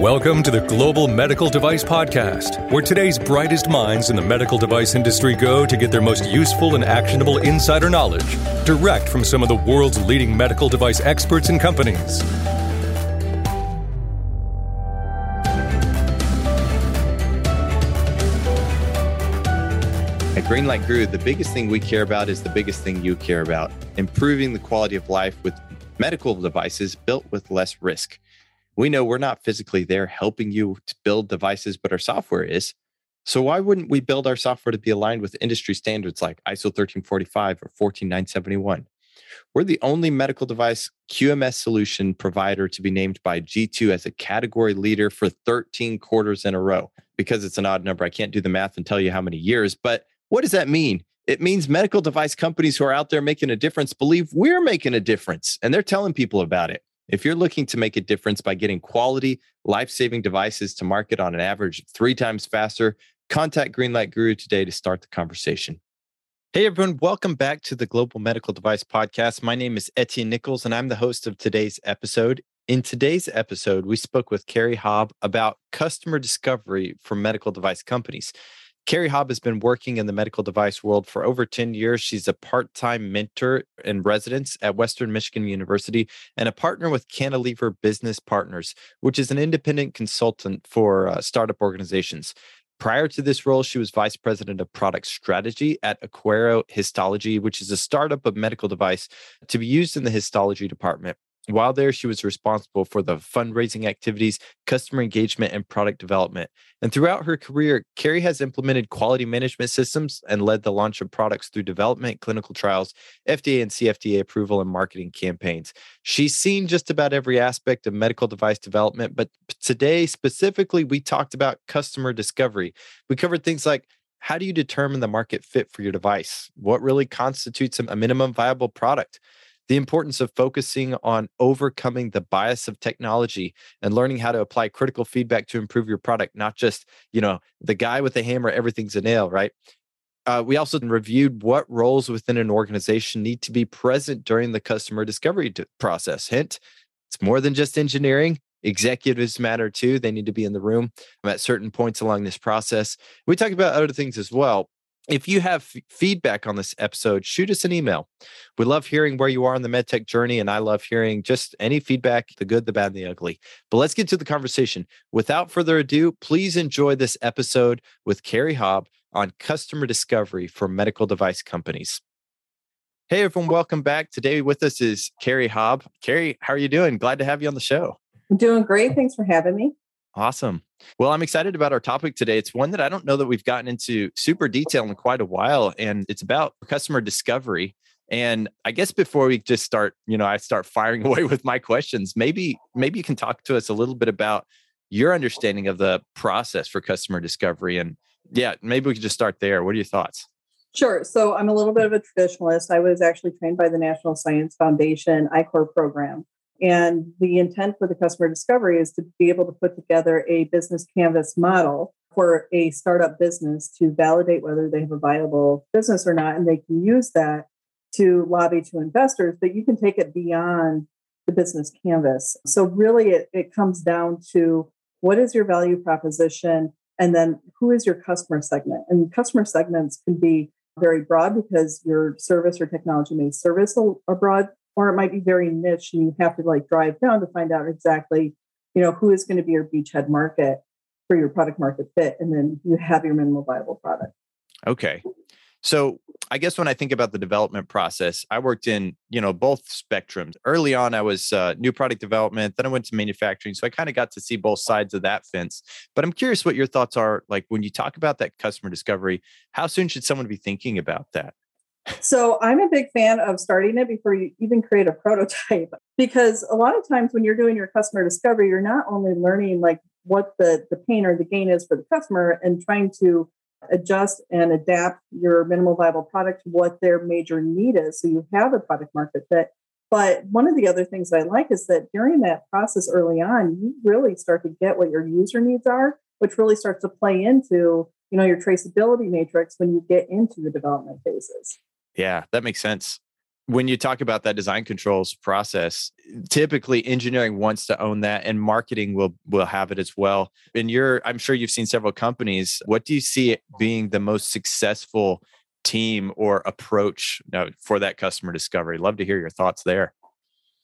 Welcome to the Global Medical Device Podcast, where today's brightest minds in the medical device industry go to get their most useful and actionable insider knowledge direct from some of the world's leading medical device experts and companies. At Greenlight Guru, the biggest thing we care about is the biggest thing you care about improving the quality of life with medical devices built with less risk. We know we're not physically there helping you to build devices, but our software is. So why wouldn't we build our software to be aligned with industry standards like ISO 1345 or 14971? We're the only medical device QMS solution provider to be named by G2 as a category leader for 13 quarters in a row. Because it's an odd number, I can't do the math and tell you how many years, but what does that mean? It means medical device companies who are out there making a difference believe we're making a difference and they're telling people about it. If you're looking to make a difference by getting quality, life saving devices to market on an average three times faster, contact Greenlight Guru today to start the conversation. Hey, everyone, welcome back to the Global Medical Device Podcast. My name is Etienne Nichols, and I'm the host of today's episode. In today's episode, we spoke with Kari Haab about customer discovery for medical device companies. Kari Haab has been working in the medical device world for over 10 years. She's a part time mentor in residence at Western Michigan University and a partner with Cantilever Business Partners, which is an independent consultant for uh, startup organizations. Prior to this role, she was vice president of product strategy at Aquaro Histology, which is a startup of medical device to be used in the histology department. While there, she was responsible for the fundraising activities, customer engagement, and product development. And throughout her career, Kari has implemented quality management systems and led the launch of products through development, clinical trials, FDA and CFDA approval, and marketing campaigns. She's seen just about every aspect of medical device development, but today specifically, we talked about customer discovery. We covered things like how do you determine the market fit for your device? What really constitutes a minimum viable product? The importance of focusing on overcoming the bias of technology and learning how to apply critical feedback to improve your product, not just, you know, the guy with the hammer, everything's a nail, right? Uh, we also reviewed what roles within an organization need to be present during the customer discovery process. Hint, it's more than just engineering. Executives matter too. They need to be in the room at certain points along this process. We talked about other things as well if you have f- feedback on this episode, shoot us an email. We love hearing where you are on the MedTech journey, and I love hearing just any feedback the good, the bad, and the ugly. But let's get to the conversation. Without further ado, please enjoy this episode with Kari Haab on customer discovery for medical device companies. Hey, everyone, welcome back. Today with us is Kari Haab. Kari, how are you doing? Glad to have you on the show. I'm doing great. Thanks for having me. Awesome. Well, I'm excited about our topic today. It's one that I don't know that we've gotten into super detail in quite a while, and it's about customer discovery. And I guess before we just start, you know, I start firing away with my questions, maybe maybe you can talk to us a little bit about your understanding of the process for customer discovery. And yeah, maybe we could just start there. What are your thoughts? Sure. So I'm a little bit of a traditionalist. I was actually trained by the National Science Foundation I-Corps program. And the intent for the customer discovery is to be able to put together a business canvas model for a startup business to validate whether they have a viable business or not. And they can use that to lobby to investors, but you can take it beyond the business canvas. So, really, it, it comes down to what is your value proposition? And then who is your customer segment? And customer segments can be very broad because your service or technology may service a, a broad or it might be very niche and you have to like drive down to find out exactly you know who is going to be your beachhead market for your product market fit and then you have your minimal viable product. Okay. So i guess when i think about the development process i worked in you know both spectrums. Early on i was uh, new product development then i went to manufacturing so i kind of got to see both sides of that fence. But i'm curious what your thoughts are like when you talk about that customer discovery how soon should someone be thinking about that so I'm a big fan of starting it before you even create a prototype because a lot of times when you're doing your customer discovery, you're not only learning like what the, the pain or the gain is for the customer and trying to adjust and adapt your minimal viable product to what their major need is. So you have a product market fit. But one of the other things I like is that during that process early on, you really start to get what your user needs are, which really starts to play into you know your traceability matrix when you get into the development phases. Yeah, that makes sense. when you talk about that design controls process typically engineering wants to own that and marketing will will have it as well. And you're i'm sure you've seen several companies what do you see being the most successful team or approach for that customer discovery? Love to hear your thoughts there.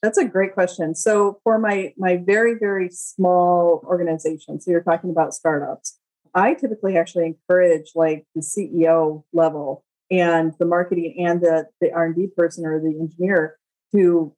That's a great question. So for my my very very small organization so you're talking about startups i typically actually encourage like the ceo level and the marketing and the, the r&d person or the engineer to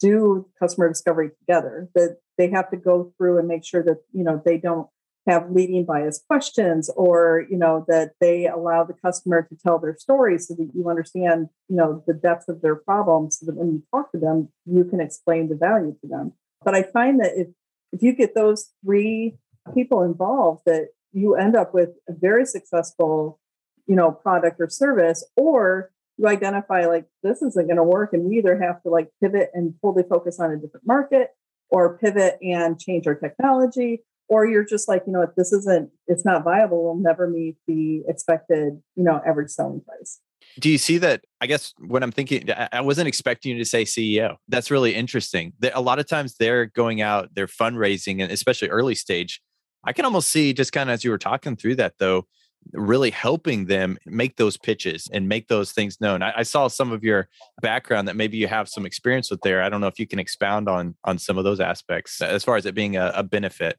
do customer discovery together that they have to go through and make sure that you know they don't have leading bias questions or you know that they allow the customer to tell their story so that you understand you know the depth of their problems so that when you talk to them you can explain the value to them. But i find that if if you get those three people involved that you end up with a very successful you know product or service or you identify like this isn't going to work and we either have to like pivot and totally focus on a different market or pivot and change our technology or you're just like you know if this isn't it's not viable. We'll never meet the expected you know average selling price. Do you see that i guess when i'm thinking i wasn't expecting you to say ceo that's really interesting. A lot of times they're going out they're fundraising and especially early stage. I can almost see just kind of as you were talking through that though really helping them make those pitches and make those things known. I, I, saw some of your background that maybe you have some experience with there. I don't know if you can expound on on some of those aspects as far as it being a, a benefit.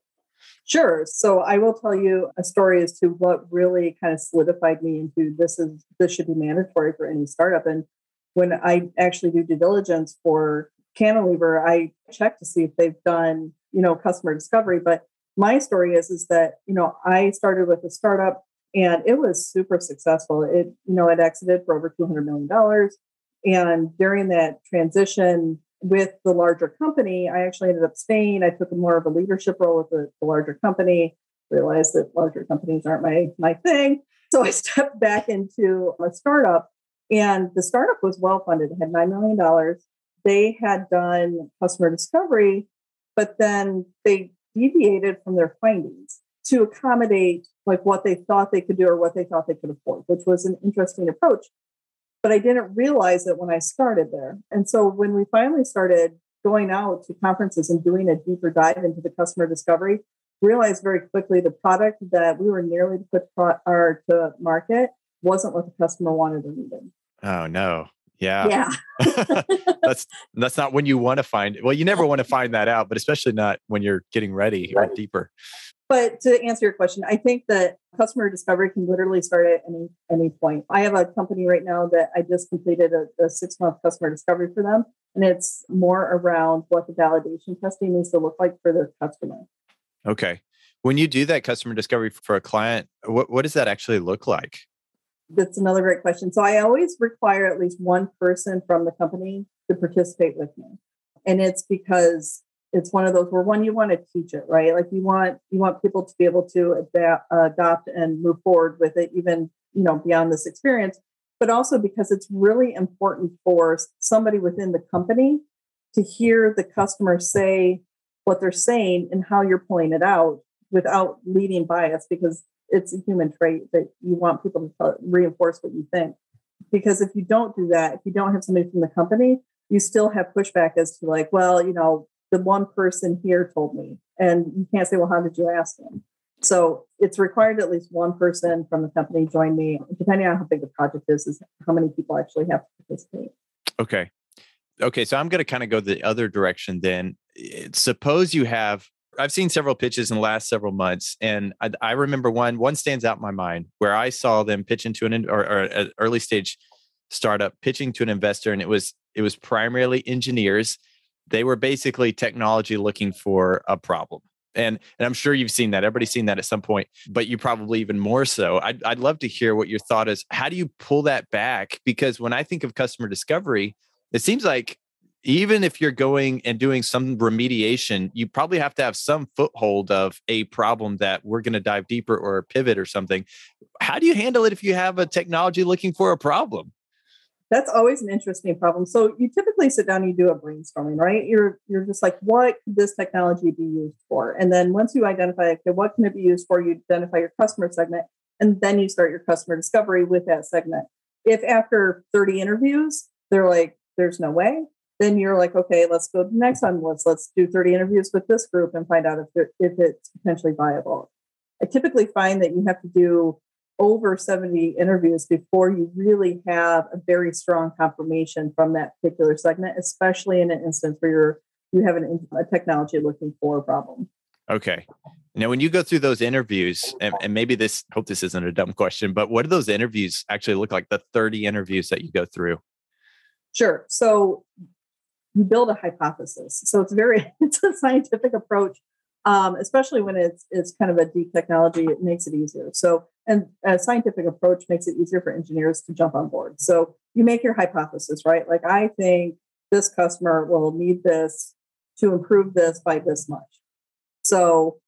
Sure. So I will tell you a story as to what really kind of solidified me into this is this should be mandatory for any startup. And when I actually do due diligence for Cantilever, I check to see if they've done, you know, customer discovery. But my story is is that, you know, I started with a startup and it was super successful. It, you know, it exited for over $200 million. And during that transition with the larger company, I actually ended up staying. I took more of a leadership role with the, the larger company, realized that larger companies aren't my, my thing. So I stepped back into a startup and the startup was well funded. It had $9 million. They had done customer discovery, but then they deviated from their findings to accommodate like what they thought they could do or what they thought they could afford, which was an interesting approach. But I didn't realize it when I started there. And so when we finally started going out to conferences and doing a deeper dive into the customer discovery, realized very quickly the product that we were nearly to put pro- or to market wasn't what the customer wanted or needed. Oh no. Yeah. Yeah. that's that's not when you want to find well, you never want to find that out, but especially not when you're getting ready right. or deeper. But to answer your question, I think that customer discovery can literally start at any any point. I have a company right now that I just completed a, a six month customer discovery for them, and it's more around what the validation testing needs to look like for their customer. Okay. When you do that customer discovery for a client, what, what does that actually look like? That's another great question. So I always require at least one person from the company to participate with me. And it's because it's one of those where one you want to teach it right? Like you want you want people to be able to adopt and move forward with it even you know beyond this experience but also because it's really important for somebody within the company to hear the customer say what they're saying and how you're pulling it out without leading bias because it's a human trait that you want people to uh, reinforce what you think. Because if you don't do that if you don't have somebody from the company you still have pushback as to like well you know the one person here told me. And you can't say, well, how did you ask him? So it's required at least one person from the company join me, depending on how big the project is, is how many people actually have to participate. Okay. Okay. So I'm going to kind of go the other direction then. Suppose you have, I've seen several pitches in the last several months, and I, I remember one, one stands out in my mind where I saw them pitch into an or, or an early stage startup pitching to an investor, and it was it was primarily engineers they were basically technology looking for a problem. And, and I'm sure you've seen that. Everybody's seen that at some point, but you probably even more so. I'd, I'd love to hear what your thought is. How do you pull that back? Because when I think of customer discovery, it seems like even if you're going and doing some remediation, you probably have to have some foothold of a problem that we're going to dive deeper or pivot or something. How do you handle it if you have a technology looking for a problem? That's always an interesting problem. So you typically sit down and you do a brainstorming, right? You're you're just like, what could this technology be used for? And then once you identify, okay, what can it be used for? You identify your customer segment, and then you start your customer discovery with that segment. If after 30 interviews, they're like, there's no way, then you're like, okay, let's go to the next one. Let's let's do 30 interviews with this group and find out if if it's potentially viable. I typically find that you have to do over 70 interviews before you really have a very strong confirmation from that particular segment, especially in an instance where you're you have an, a technology looking for a problem. Okay. Now, when you go through those interviews, and, and, maybe this, hope this isn't a dumb question, but what do those interviews actually look like? The 30 interviews that you go through? Sure. So you build a hypothesis. So it's very, it's a scientific approach, um, especially when it's, it's kind of a deep technology, it makes it easier. So, and a scientific approach makes it easier for engineers to jump on board. So you make your hypothesis, right? Like, I think this customer will need this to improve this by this much. So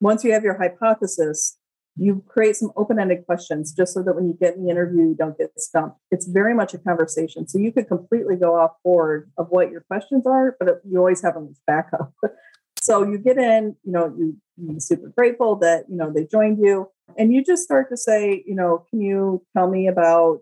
once you have your hypothesis, you create some open-ended questions just so that when you get in the interview, you don't get stumped. It's very much a conversation. So you could completely go off board of what your questions are, but you always have them as backup. so you get in, you know, you, you're super grateful that, you know, they joined you and you just start to say, you know, can you tell me about,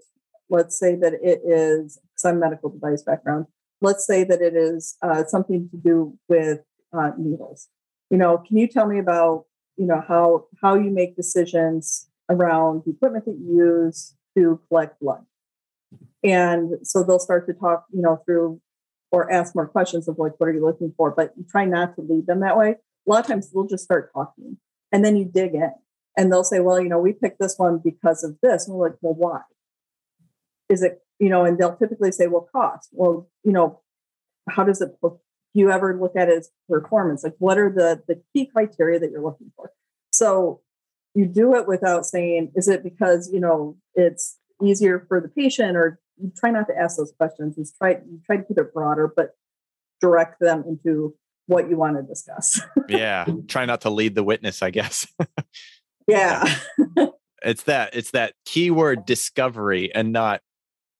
let's say that it is, because I'm medical device background, let's say that it is uh, something to do with uh, needles. You know can you tell me about you know how how you make decisions around the equipment that you use to collect blood? And so they'll start to talk you know through or ask more questions of like what are you looking for? But you try not to lead them that way. A lot of times they'll just start talking and then you dig in and they'll say well you know we picked this one because of this and we're like well why is it you know and they'll typically say well cost well you know how does it do you ever look at it as performance? Like, what are the the key criteria that you're looking for? So you do it without saying, is it because you know it's easier for the patient, or you try not to ask those questions. Is try you try to keep it broader, but direct them into what you want to discuss. yeah, try not to lead the witness, I guess. yeah. it's that it's that keyword discovery and not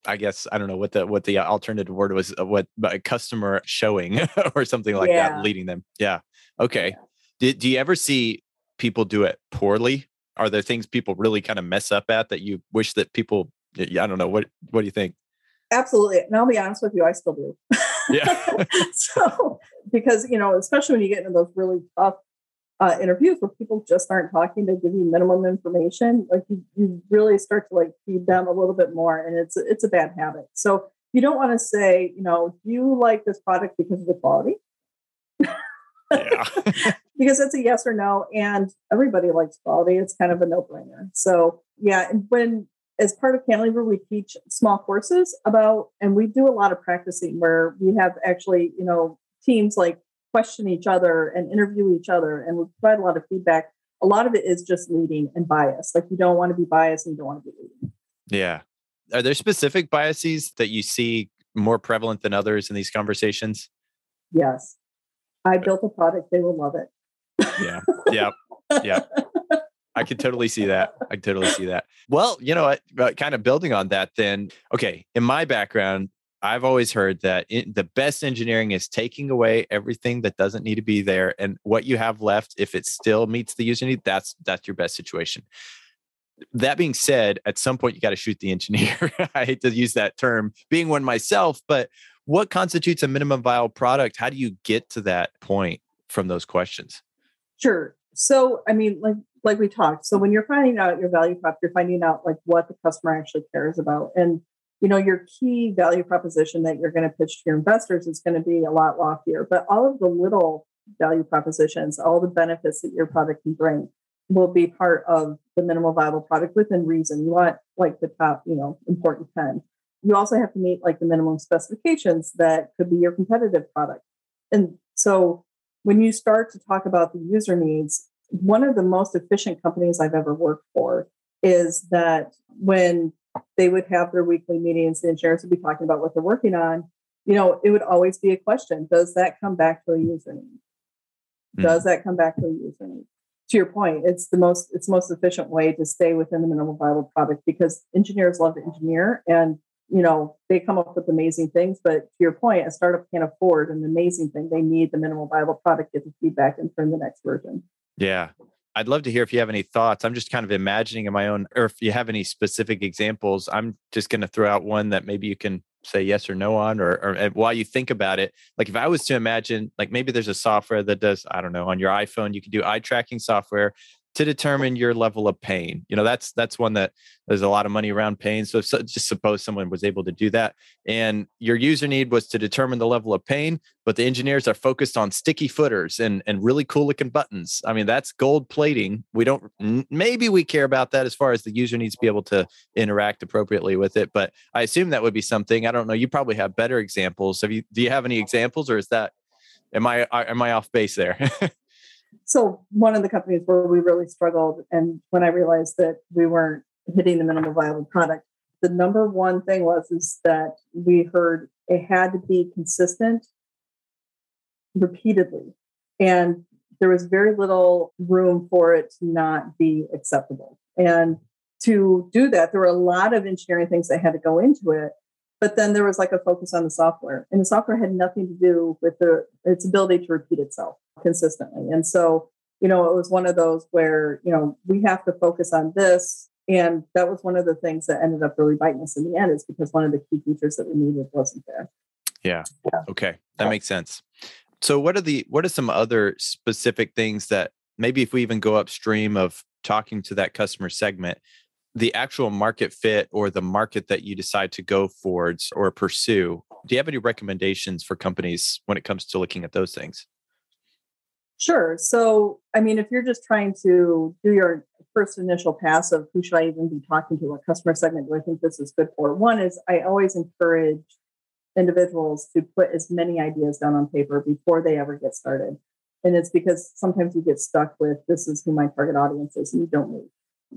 I guess I don't know what the what the alternative word was. Uh, what customer showing or something like yeah. that, leading them. Yeah. Okay. Yeah. Do, do you ever see people do it poorly? Are there things people really kind of mess up at that you wish that people? I don't know. What What do you think? Absolutely. And I'll be honest with you, I still do. Yeah. so because you know, especially when you get into those really tough uh, interviews where people just aren't talking. They give you minimum information, like you, you really start to like feed them a little bit more, and it's it's a bad habit. So you don't want to say, you know, do you like this product because of the quality? Because it's a yes or no, and everybody likes quality. It's kind of a no brainer. So yeah, and when as part of Cantilever, we teach small courses about, and we do a lot of practicing where we have actually, you know, teams like question each other and interview each other and we provide a lot of feedback. A lot of it is just leading and bias. Like you don't want to be biased and you don't want to be leading. Yeah. Are there specific biases that you see more prevalent than others in these conversations? Yes. I uh, built a product they will love it. Yeah. Yeah yeah I can totally see that. I can totally see that. Well, you know, what? kind of building on that, then, okay, in my background, I've always heard that the best engineering is taking away everything that doesn't need to be there, and what you have left, if it still meets the user need, that's that's your best situation. That being said, at some point you got to shoot the engineer. I hate to use that term, being one myself, but what constitutes a minimum viable product? How do you get to that point from those questions? Sure. So, I mean, like like we talked. So when you're finding out your value prop, you're finding out like what the customer actually cares about, and you know your key value proposition that you're going to pitch to your investors is going to be a lot loftier but all of the little value propositions all the benefits that your product can bring will be part of the minimal viable product within reason you want like the top you know important 10 you also have to meet like the minimum specifications that could be your competitive product. And so when you start to talk about the user needs one of the most efficient companies i've ever worked for is that when they would have their weekly meetings. The engineers would be talking about what they're working on. You know, it would always be a question: Does that come back to a user need? Hmm. Does that come back to a user need? To your point, it's the most it's the most efficient way to stay within the minimal viable product because engineers love to engineer and you know they come up with amazing things but to your point a startup can't afford an amazing thing they need the minimal viable product get the feedback and turn the next version yeah I'd love to hear if you have any thoughts. I'm just kind of imagining in my own, or if you have any specific examples. I'm just going to throw out one that maybe you can say yes or no on or, or while you think about it like if i was to imagine like maybe there's a software that does i don't know on your iphone you can do eye tracking software to determine your level of pain. You know, that's that's one that there's a lot of money around pain. So, so just suppose someone was able to do that, and your user need was to determine the level of pain, but the engineers are focused on sticky footers and and really cool looking buttons. I mean, that's gold plating. We don't maybe we care about that as far as the user needs to be able to interact appropriately with it, but I assume that would be something. I don't know. You probably have better examples. Have you? Do you have any examples, or is that? Am I am I off base there? so one of the companies where we really struggled and when i realized that we weren't hitting the minimum viable product the number one thing was is that we heard it had to be consistent repeatedly. And there was very little room for it to not be acceptable. And to do that there were a lot of engineering things that had to go into it but then there was like a focus on the software and the software had nothing to do with the its ability to repeat itself consistently. And so you know it was one of those where you know we have to focus on this and that was one of the things that ended up really biting us in the end is because one of the key features that we needed wasn't there. Yeah, yeah. okay. That makes sense. So what are the what are some other specific things that maybe if we even go upstream of talking to that customer segment the actual market fit or the market that you decide to go forwards or pursue do you have any recommendations for companies when it comes to looking at those things? Sure so i mean if you're just trying to do your first initial pass of who should i even be talking to what customer segment do i think this is good for? One is i always encourage individuals to put as many ideas down on paper before they ever get started. And it's because sometimes you get stuck with this is who my target audience is and you don't move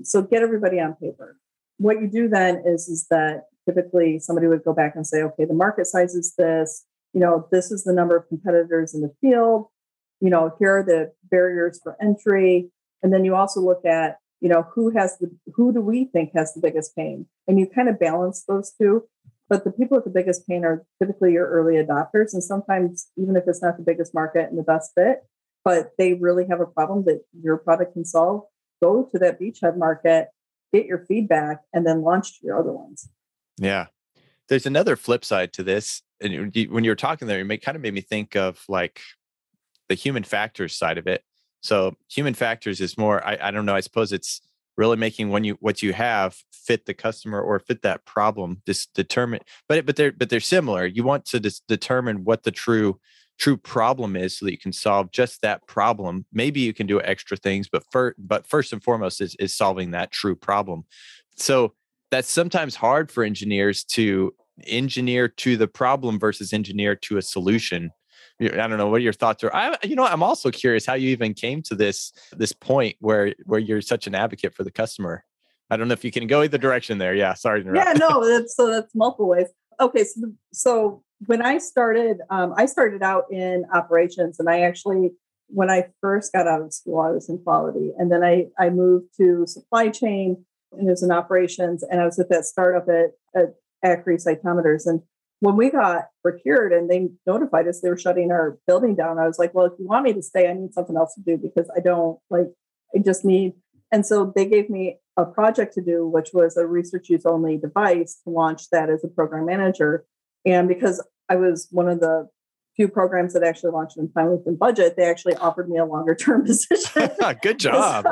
so get everybody on paper. What you do then is, is that typically somebody would go back and say, okay, the market size is this, you know, this is the number of competitors in the field, you know, here are the barriers for entry. And then you also look at, you know, who has the who do we think has the biggest pain? And you kind of balance those two. But the people with the biggest pain are typically your early adopters. And sometimes, even if it's not the biggest market and the best fit, but they really have a problem that your product can solve, go to that beachhead market, get your feedback, and then launch your other ones. Yeah. There's another flip side to this. And when you were talking there, it kind of made me think of like the human factors side of it. So human factors is more, I, I don't know, I suppose it's really making when you what you have fit the customer or fit that problem just determine but but they're but they're similar you want to determine what the true true problem is so that you can solve just that problem. Maybe you can do extra things but first but first and foremost is, is solving that true problem. So that's sometimes hard for engineers to engineer to the problem versus engineer to a solution. I don't know what your thoughts are. I you know i'm also curious how you even came to this this point where where you're such an advocate for the customer. I don't know if you can go either direction there. Yeah sorry yeah no that's so that's multiple ways. Okay so so when I started, um, I started out in operations, and I actually, when I first got out of school, I was in quality, and then I I moved to supply chain and was in operations, and I was at that startup at at Accuri Cytometers, and when we got procured and they notified us they were shutting our building down, I was like, well, if you want me to stay, I need something else to do because I don't like, I just need. And so they gave me a project to do, which was a research use only device to launch that as a program manager. And because I was one of the few programs that actually launched in time within budget, they actually offered me a longer term position. Good job.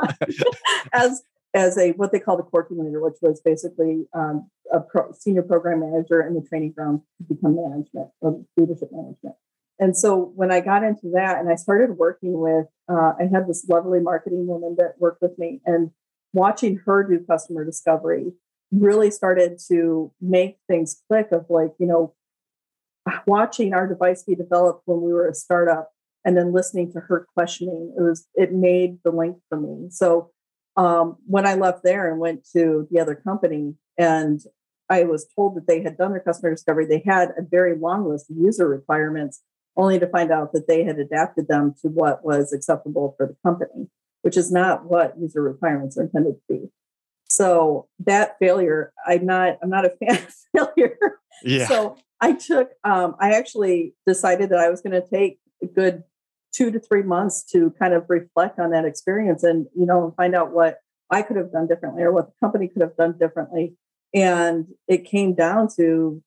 as as a what they call the core leader, which was basically um, a pro, senior program manager in the training ground to become management or leadership management. And so when I got into that and I started working with, uh, I had this lovely marketing woman that worked with me, and watching her do customer discovery really started to make things click of like, you know, watching our device be developed when we were a startup and then listening to her questioning, it was it made the link for me. So um, when I left there and went to the other company, and I was told that they had done their customer discovery, they had a very long list of user requirements, only to find out that they had adapted them to what was acceptable for the company, which is not what user requirements are intended to be. So that failure, I'm not, I'm not a fan of failure. Yeah. So I took, um, I actually decided that I was going to take a good two to three months to kind of reflect on that experience and, you know, find out what I could have done differently or what the company could have done differently. And it came down to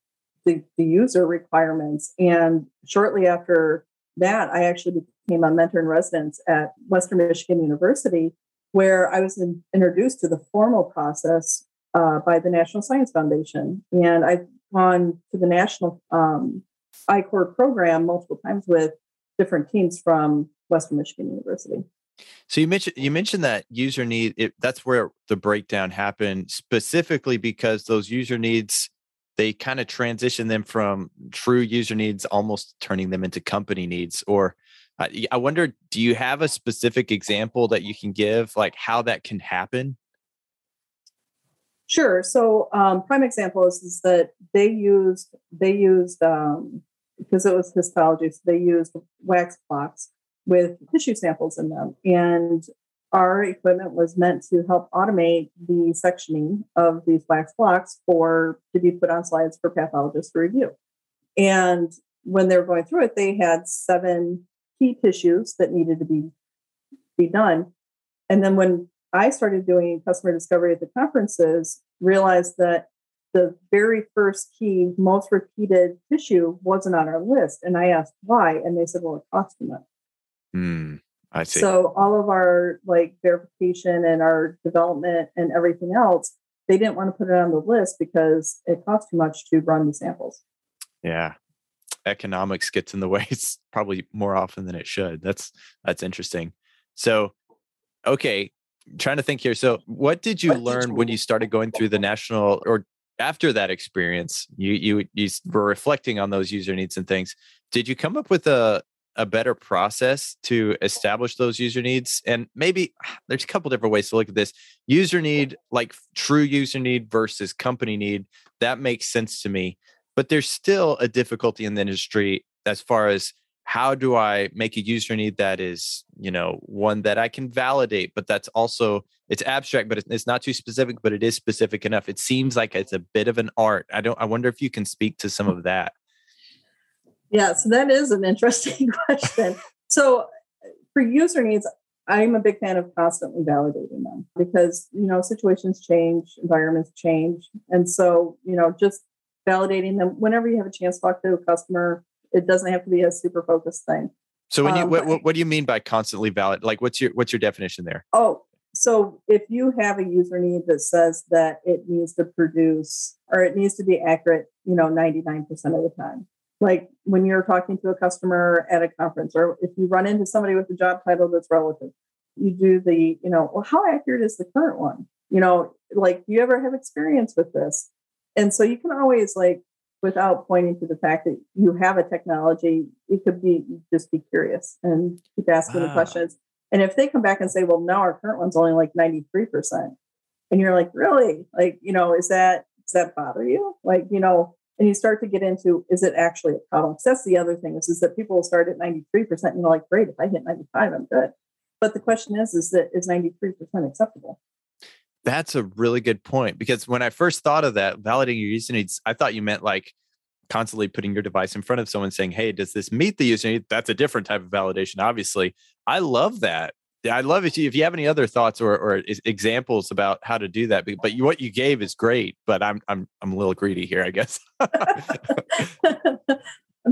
the, the user requirements. And shortly after that, I actually became a mentor in residence at Western Michigan University, where I was in, introduced to the formal process uh, by the National Science Foundation. And I've gone to the national um, I-Corps program multiple times with different teams from Western Michigan University. So you mentioned you mentioned that user need it, that's where the breakdown happened specifically because those user needs they kind of transition them from true user needs almost turning them into company needs or uh, I wonder do you have a specific example that you can give like how that can happen? Sure. So um, prime example is, is that they used they used um, because it was histology, so they used wax blocks with tissue samples in them. And our equipment was meant to help automate the sectioning of these wax blocks for to be put on slides for pathologists to review. And when they were going through it, they had seven key tissues that needed to be be done. And then when I started doing customer discovery at the conferences, realized that the very first key, most repeated tissue wasn't on our list. And I asked why, and they said, well, it costs too much. Mm, I see. So all of our like verification and our development and everything else, they didn't want to put it on the list because it costs too much to run the samples. Yeah. Economics gets in the way it's probably more often than it should. That's that's interesting. So okay, trying to think here. So what did you what learn did you when you started going through the national or after that experience, you you you were reflecting on those user needs and things. Did you come up with a a better process to establish those user needs and maybe there's a couple different ways to look at this user need like true user need versus company need that makes sense to me but there's still a difficulty in the industry as far as how do i make a user need that is you know one that i can validate but that's also it's abstract but it's not too specific but it is specific enough it seems like it's a bit of an art i don't i wonder if you can speak to some of that yeah, so that is an interesting question. so for user needs, I'm a big fan of constantly validating them because, you know, situations change, environments change. And so, you know, just validating them whenever you have a chance to talk to a customer, it doesn't have to be a super focused thing. So when you um, what, what, what do you mean by constantly valid? Like what's your what's your definition there? Oh, so if you have a user need that says that it needs to produce or it needs to be accurate, you know, 99% of the time, like when you're talking to a customer at a conference or if you run into somebody with a job title that's relative you do the you know well how accurate is the current one you know like do you ever have experience with this and so you can always like without pointing to the fact that you have a technology it could be just be curious and keep asking wow. the ah. questions and if they come back and say well no our current one's only like 93% and you're like really like you know is that does that bother you like you know and you start to get into is it actually a problem? Because that's the other thing is, is that people will start at 93% and you're like, great, if I hit 95, I'm good. But the question is, is that is 93% acceptable? That's a really good point because when I first thought of that, validating your user needs, I thought you meant like constantly putting your device in front of someone saying, Hey, does this meet the user need? That's a different type of validation, obviously. I love that I love it. If you have any other thoughts or, or examples about how to do that, but you, what you gave is great. But I'm I'm I'm a little greedy here, I guess. I'm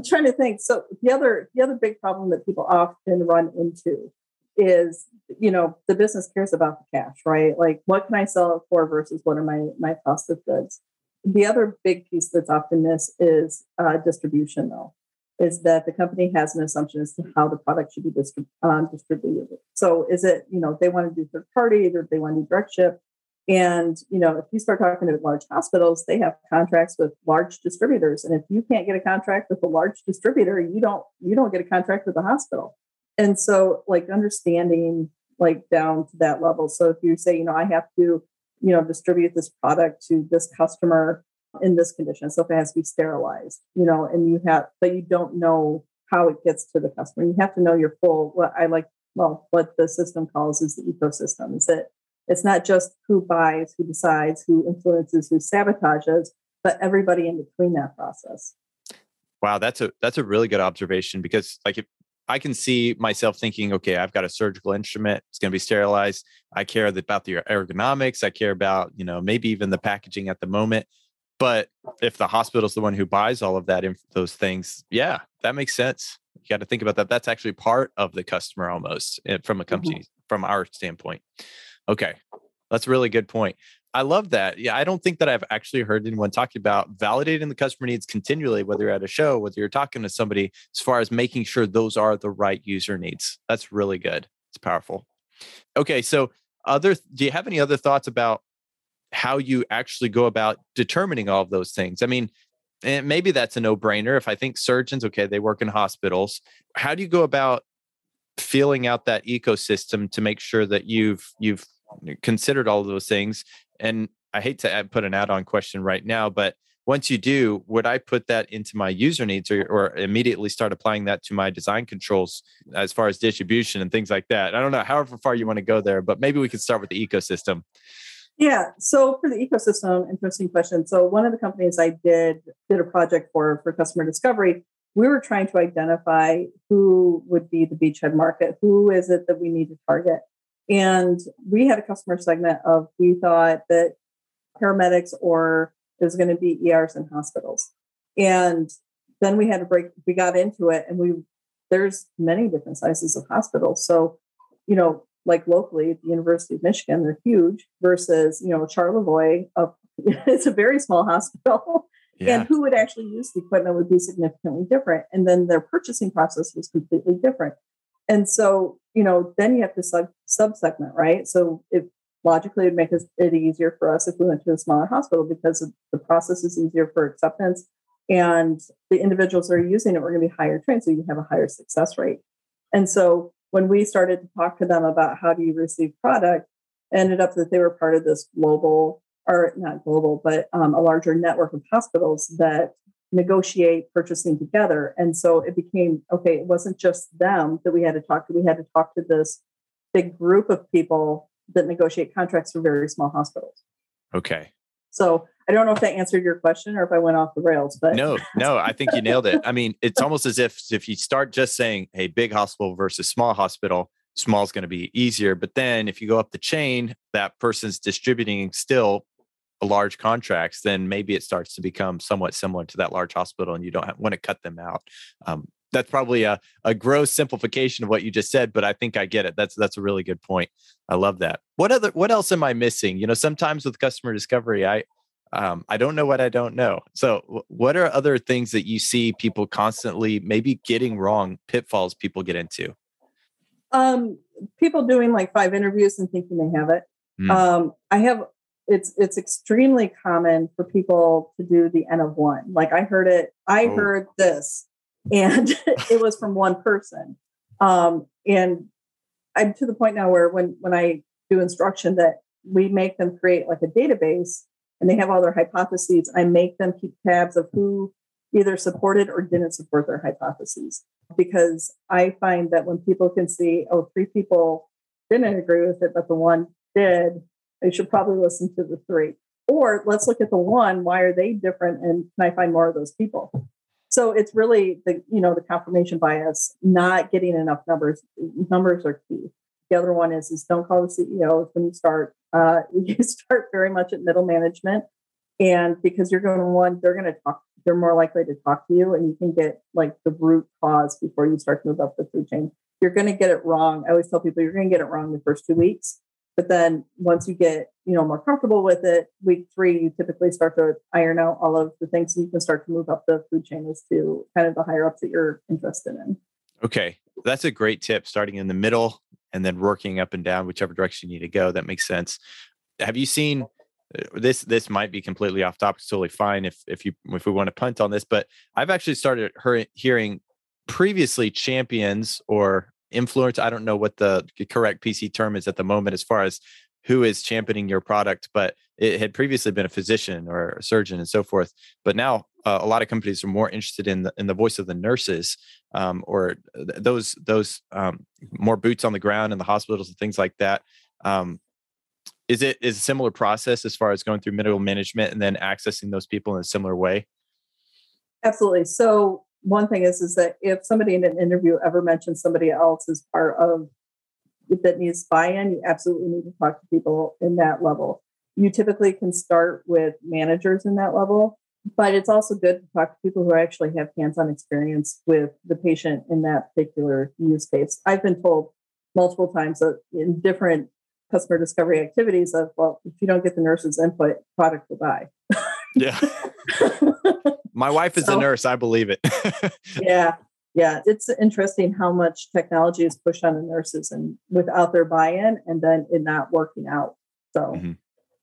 trying to think. So the other the other big problem that people often run into is you know the business cares about the cash, right? Like what can I sell it for versus what are my my cost of goods. The other big piece that's often missed is uh, distribution, though is that the company has an assumption as to how the product should be distrib- um, distributed. So is it, you know, they want to do third party or they want to do direct ship. And, you know, if you start talking to large hospitals, they have contracts with large distributors. And if you can't get a contract with a large distributor, you don't, you don't get a contract with the hospital. And so like understanding like down to that level. So if you say, you know, I have to, you know, distribute this product to this customer in this condition. So if it has to be sterilized, you know, and you have, but you don't know how it gets to the customer. You have to know your full, what I like, well, what the system calls is the ecosystem. Is that it's not just who buys, who decides, who influences, who sabotages, but everybody in between that process. Wow, that's a that's a really good observation because like if I can see myself thinking, okay, I've got a surgical instrument. It's going to be sterilized. I care about the ergonomics. I care about, you know, maybe even the packaging at the moment But if the hospital is the one who buys all of that, those things, yeah, that makes sense. You got to think about that. That's actually part of the customer almost eh, from a mm-hmm. company, mm-hmm. from our standpoint. Okay, that's a really good point. I love that. Yeah, I don't think that I've actually heard anyone talking about validating the customer needs continually, whether you're at a show, whether you're talking to somebody, as far as making sure those are the right user needs. That's really good. It's powerful. Okay, so other do you have any other thoughts about how you actually go about determining all of those things? I mean, and maybe that's a no-brainer. If I think surgeons, okay, they work in hospitals. How do you go about feeling out that ecosystem to make sure that you've you've considered all of those things and I hate to add, put an add-on question right now, but once you do, would I put that into my user needs or, or, immediately start applying that to my design controls as far as distribution and things like that? I don't know, however far you want to go there, but maybe we could start with the ecosystem. Yeah. So for the ecosystem, interesting question. So one of the companies I did did a project for for customer discovery, we were trying to identify who would be the beachhead market. Who is it that we need to target? And we had a customer segment of we thought that paramedics or was going to be ERs and hospitals. And then we had to break, we got into it and we, there's many different sizes of hospitals. So, you know, like locally, the University of Michigan, they're huge versus, you know, Charlevoix, it's a very small hospital. Yeah. And who would actually use the equipment would be significantly different. And then their purchasing process was completely different. And so, you know, then you have to sub segment, right? So it logically would make it easier for us if we went to a smaller hospital because the process is easier for acceptance and the individuals that are using it were going to be higher trained, so you have a higher success rate. And so when we started to talk to them about how do you receive product, ended up that they were part of this global, or not global, but um, a larger network of hospitals that negotiate purchasing together. And so it became okay, it wasn't just them that we had to talk to, we had to talk to this big group of people that negotiate contracts for very small hospitals. Okay. So I don't know if that answered your question or if I went off the rails, but no, no, I think you nailed it. I mean, it's almost as if if you start just saying, "Hey, big hospital versus small hospital," small is going to be easier. But then if you go up the chain, that person's distributing still large contracts, then maybe it starts to become somewhat similar to that large hospital, and you don't have, want to cut them out. Um, that's probably a, a gross simplification of what you just said, but I think I get it. That's that's a really good point. I love that. What other what else am I missing? You know, sometimes with customer discovery, I um, I don't know what I don't know. So, what are other things that you see people constantly maybe getting wrong, pitfalls people get into? Um, people doing like five interviews and thinking they have it. Mm. Um, I have it's it's extremely common for people to do the n of one. Like i heard it i oh. heard this and it was from one person. Um, and i'm to the point now where when when i do instruction that we make them create like a database and they have all their hypotheses i make them keep tabs of who either supported or didn't support their hypotheses. Because i find that when people can see oh three people didn't agree with it but the one did I should probably listen to the three. Or let's look at the one. Why are they different? And can I find more of those people? So it's really the you know the confirmation bias, not getting enough numbers. Numbers are key. The other one is is don't call the CEOs when you start. Uh, you start very much at middle management, and because you're going to one, they're going to talk. They're more likely to talk to you, and you can get like the root cause before you start to move up the food chain. You're going to get it wrong. I always tell people you're going to get it wrong the first two weeks but then once you get, you know, more comfortable with it, week three, you typically start to iron out all of the things and you can start to move up the food chain as to kind of the higher ups that you're interested in. Okay. That's a great tip, starting in the middle and then working up and down, whichever direction you need to go. That makes sense. Have you seen uh, this this might be completely off topic totally fine if if you if we want to punt on this but i've actually started hearing previously champions or influence. I don't know what the correct PC term is at the moment as far as who is championing your product, but it had previously been a physician or a surgeon and so forth. But now uh, a lot of companies are more interested in the in the voice of the nurses um, or th- those those um, more boots on the ground in the hospitals and things like that. Um, is it is a similar process as far as going through medical management and then accessing those people in a similar way? Absolutely. So one thing is is that if somebody in an interview ever mentions somebody else as part of that needs buy-in, you absolutely need to talk to people in that level. you typically can start with managers in that level, but it's also good to talk to people who actually have hands on experience with the patient in that particular use case. I've been told multiple times that in different customer discovery activities of, well, if you don't get the nurse's input, product will die. yeah. My wife is so, a nurse. I believe it. yeah. Yeah. It's interesting how much technology is pushed on the nurses and without their buy in and then it not working out. So mm-hmm.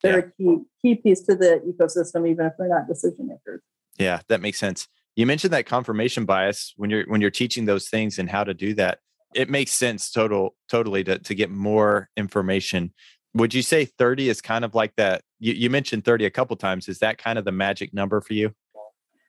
they're yeah. a key, key piece to the ecosystem, even if they're not decision makers. Yeah, that makes sense. You mentioned that confirmation bias when you're when you're teaching those things and how to do that. It makes sense total totally to to get more information. Would you say 30 is kind of like that? You, you mentioned 30 a couple times. Is that kind of the magic number for you?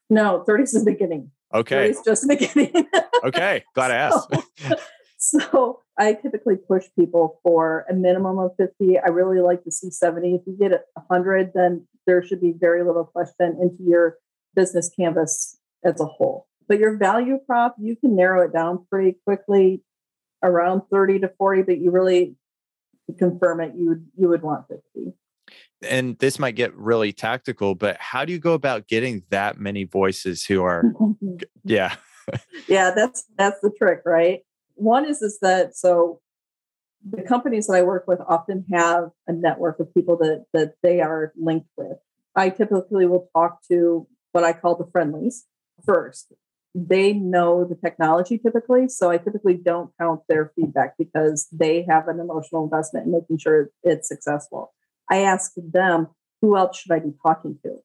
No, 30 is the beginning. Okay. It's just the beginning. okay. Glad to ask. So, so, I typically push people for a minimum of 50. I really like to see 70. If you get 100, then there should be very little question into your business canvas as a whole. But your value prop, you can narrow it down pretty quickly around 30 to 40, but you really confirm it, you would you would want 50 and this might get really tactical, but how do you go about getting that many voices who are yeah. yeah, that's that's the trick, right? One is is that so the companies that I work with often have a network of people that that they are linked with. I typically will talk to what I call the friendlies first. They know the technology typically, so I typically don't count their feedback because they have an emotional investment in making sure it's successful. I ask them, who else should I be talking to?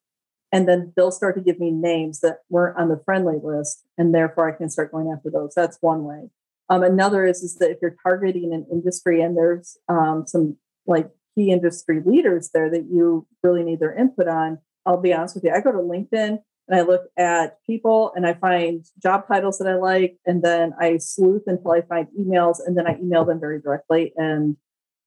And then they'll start to give me names that weren't on the friendly list, and therefore I can start going after those. That's one way. Um, another is, is that if you're targeting an industry and there's um, some like key industry leaders there that you really need their input on, I'll be honest with you. I go to LinkedIn and I look at people and I find job titles that I like, and then I sleuth until I find emails, and then I email them very directly and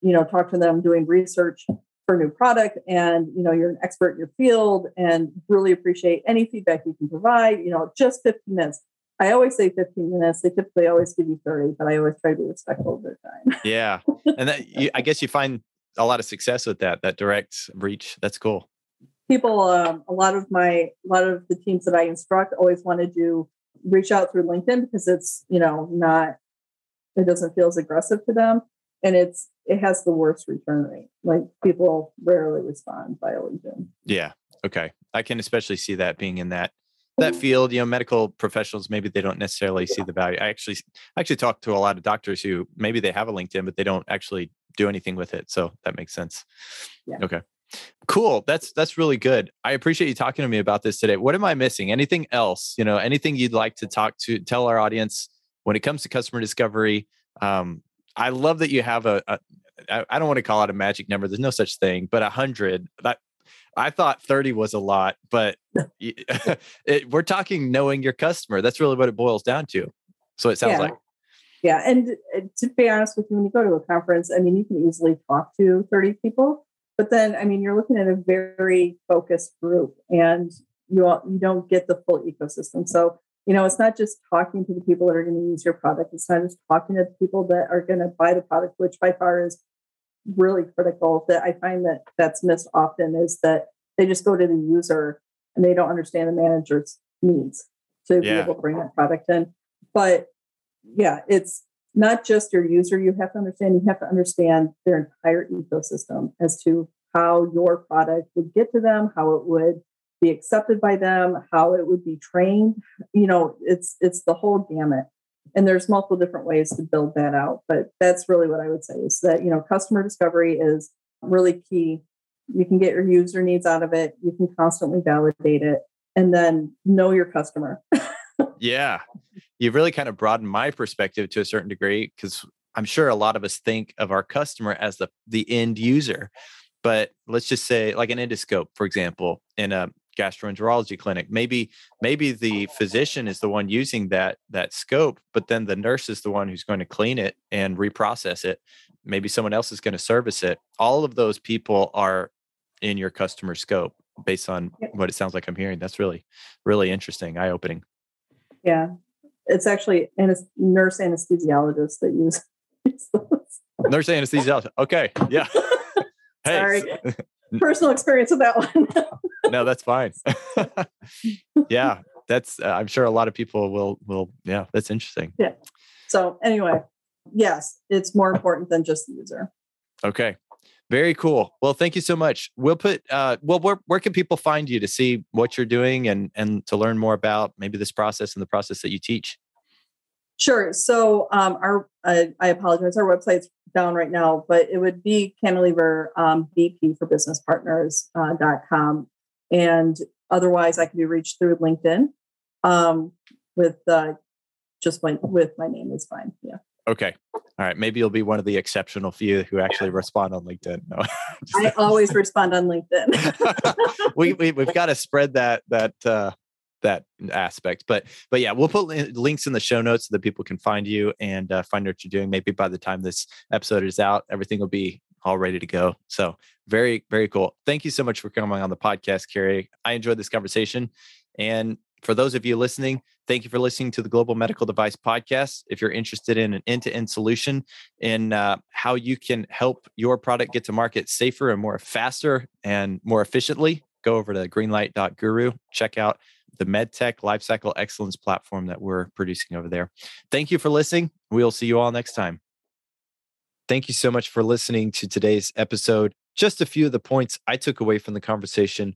you know talk to them doing research for a new product and you know you're an expert in your field and really appreciate any feedback you can provide you know just 15 minutes. I always say 15 minutes. They typically always give you 30 but i always try to be respectful of their time. Yeah. And that you, i guess you find a lot of success with that that direct reach. That's cool. People um, a lot of my a lot of the teams that i instruct always want to do reach out through linkedin because it's you know not it doesn't feel as aggressive to them. And it's it has the worst return rate. Like people rarely respond via LinkedIn. Yeah. Okay. I can especially see that being in that that field. You know, medical professionals maybe they don't necessarily see the value. I actually I actually talk to a lot of doctors who maybe they have a LinkedIn, but they don't actually do anything with it. So that makes sense. Yeah. Okay. Cool. That's that's really good. I appreciate you talking to me about this today. What am I missing? Anything else? You know, anything you'd like to talk to tell our audience when it comes to customer discovery? Um, I love that you have a, a I don't want to call it a magic number. There's no such thing, but a hundred. That I thought 30 was a lot, but it, we're talking knowing your customer. That's really what it boils down to. So it sounds yeah. like. Yeah. And uh, to be honest with you, when you go to a conference, I mean, you can easily talk to 30 people, but then, I mean, you're looking at a very focused group and you, you don't get the full ecosystem. So you know, it's not just talking to the people that are going to use your product. It's not just talking to the people that are going to buy the product, which by far is really critical. That I find that that's missed often is that they just go to the user and they don't understand the manager's needs to yeah. be able to bring that product in. But yeah, it's not just your user. You have to understand. You have to understand their entire ecosystem as to how your product would get to them, how it would be accepted by them, how it would be trained. You know, it's it's the whole gamut. And there's multiple different ways to build that out. But that's really what I would say is that, you know, customer discovery is really key. You can get your user needs out of it, you can constantly validate it, and then know your customer. yeah. You've really kind of broadened my perspective to a certain degree because I'm sure a lot of us think of our customer as the the end user. But let's just say, like an endoscope, for example, in a gastroenterology clinic. Maybe maybe the physician is the one using that that scope but then the nurse is the one who's going to clean it and reprocess it. Maybe someone else is going to service it. All of those people are in your customer scope based on what it sounds like i'm hearing. That's really really interesting eye opening yeah. It's actually and nurse anesthesiologists that use nurse anesthesiologist. Okay. Yeah. Hey. Sorry. personal experience with that one. no, that's fine. yeah, that's. Uh, I'm sure a lot of people will will. Yeah, that's interesting. Yeah. So anyway, yes, it's more important than just the user. Okay. Very cool. Well, thank you so much. We'll put uh well where where can people find you to see what you're doing and and to learn more about maybe this process and the process that you teach? Sure. So um our I, I apologize, our website's down right now, but it would be Cantilever um, BP for business partners uh, dot com. And otherwise I can be reached through LinkedIn um with uh just my with my name is fine. Yeah. Okay. All right. Maybe you'll be one of the exceptional few who actually respond on LinkedIn. No. I always respond on LinkedIn. we, we we've got to spread that that uh that aspect. But but yeah, we'll put links in the show notes so that people can find you and uh, find what you're doing. Maybe by the time this episode is out, everything will be all ready to go. So very very cool. Thank you so much for coming on the podcast, Kari. I enjoyed this conversation, and for those of you listening, thank you for listening to the Global Medical Device Podcast. If you're interested in an end to end solution in uh, how you can help your product get to market safer and more faster and more efficiently, go over to greenlight.guru. Check out the MedTech Lifecycle Excellence platform that we're producing over there. Thank you for listening. We'll see you all next time. Thank you so much for listening to today's episode just a few of the points I took away from the conversation.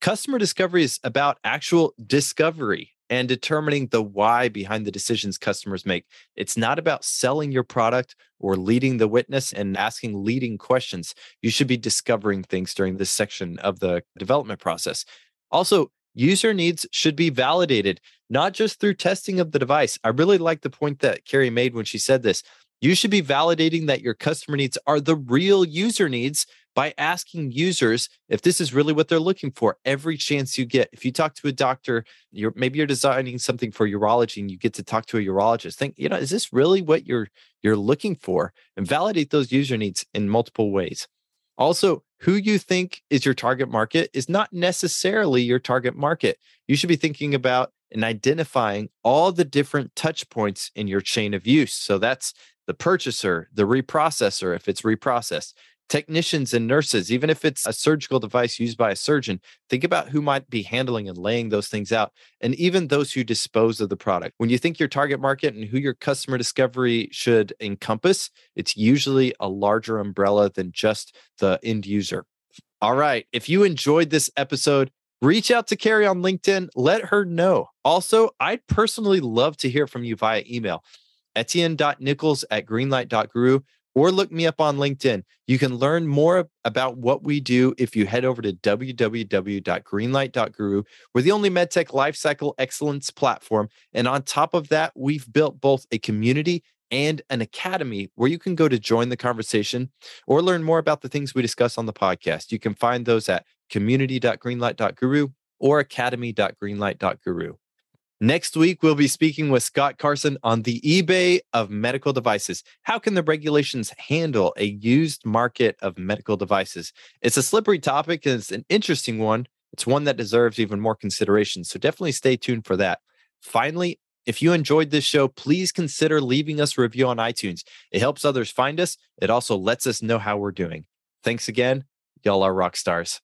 Customer discovery is about actual discovery and determining the why behind the decisions customers make. It's not about selling your product or leading the witness and asking leading questions. You should be discovering things during this section of the development process. Also, user needs should be validated, not just through testing of the device. I really like the point that Kari made when she said this. You should be validating that your customer needs are the real user needs by asking users if this is really what they're looking for every chance you get. If you talk to a doctor, you're maybe you're designing something for urology and you get to talk to a urologist. Think, you know, is this really what you're you're looking for? And validate those user needs in multiple ways. Also, who you think is your target market is not necessarily your target market. You should be thinking about and identifying all the different touch points in your chain of use. So that's the purchaser, the reprocessor, if it's reprocessed, technicians and nurses, even if it's a surgical device used by a surgeon, think about who might be handling and laying those things out, and even those who dispose of the product. When you think your target market and who your customer discovery should encompass, it's usually a larger umbrella than just the end user. All right. If you enjoyed this episode, reach out to Kari on LinkedIn. Let her know. Also, I'd personally love to hear from you via email. Etienne.nichols at greenlight.guru or look me up on LinkedIn. You can learn more about what we do if you head over to www.greenlight.guru. We're the only medtech lifecycle excellence platform. And on top of that, we've built both a community and an academy where you can go to join the conversation or learn more about the things we discuss on the podcast. You can find those at community.greenlight.guru or academy.greenlight.guru. Next week, we'll be speaking with Scott Carson on the eBay of medical devices. How can the regulations handle a used market of medical devices? It's a slippery topic and it's an interesting one. It's one that deserves even more consideration. So definitely stay tuned for that. Finally, if you enjoyed this show, please consider leaving us a review on iTunes. It helps others find us. It also lets us know how we're doing. Thanks again. Y'all are rock stars.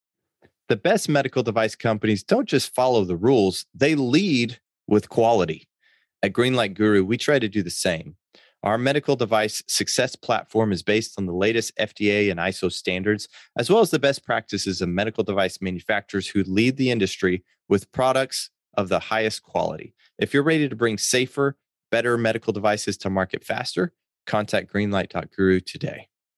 The best medical device companies don't just follow the rules, they lead with quality. At Greenlight Guru, we try to do the same. Our medical device success platform is based on the latest FDA and ISO standards, as well as the best practices of medical device manufacturers who lead the industry with products of the highest quality. If you're ready to bring safer, better medical devices to market faster, contact greenlight.guru today.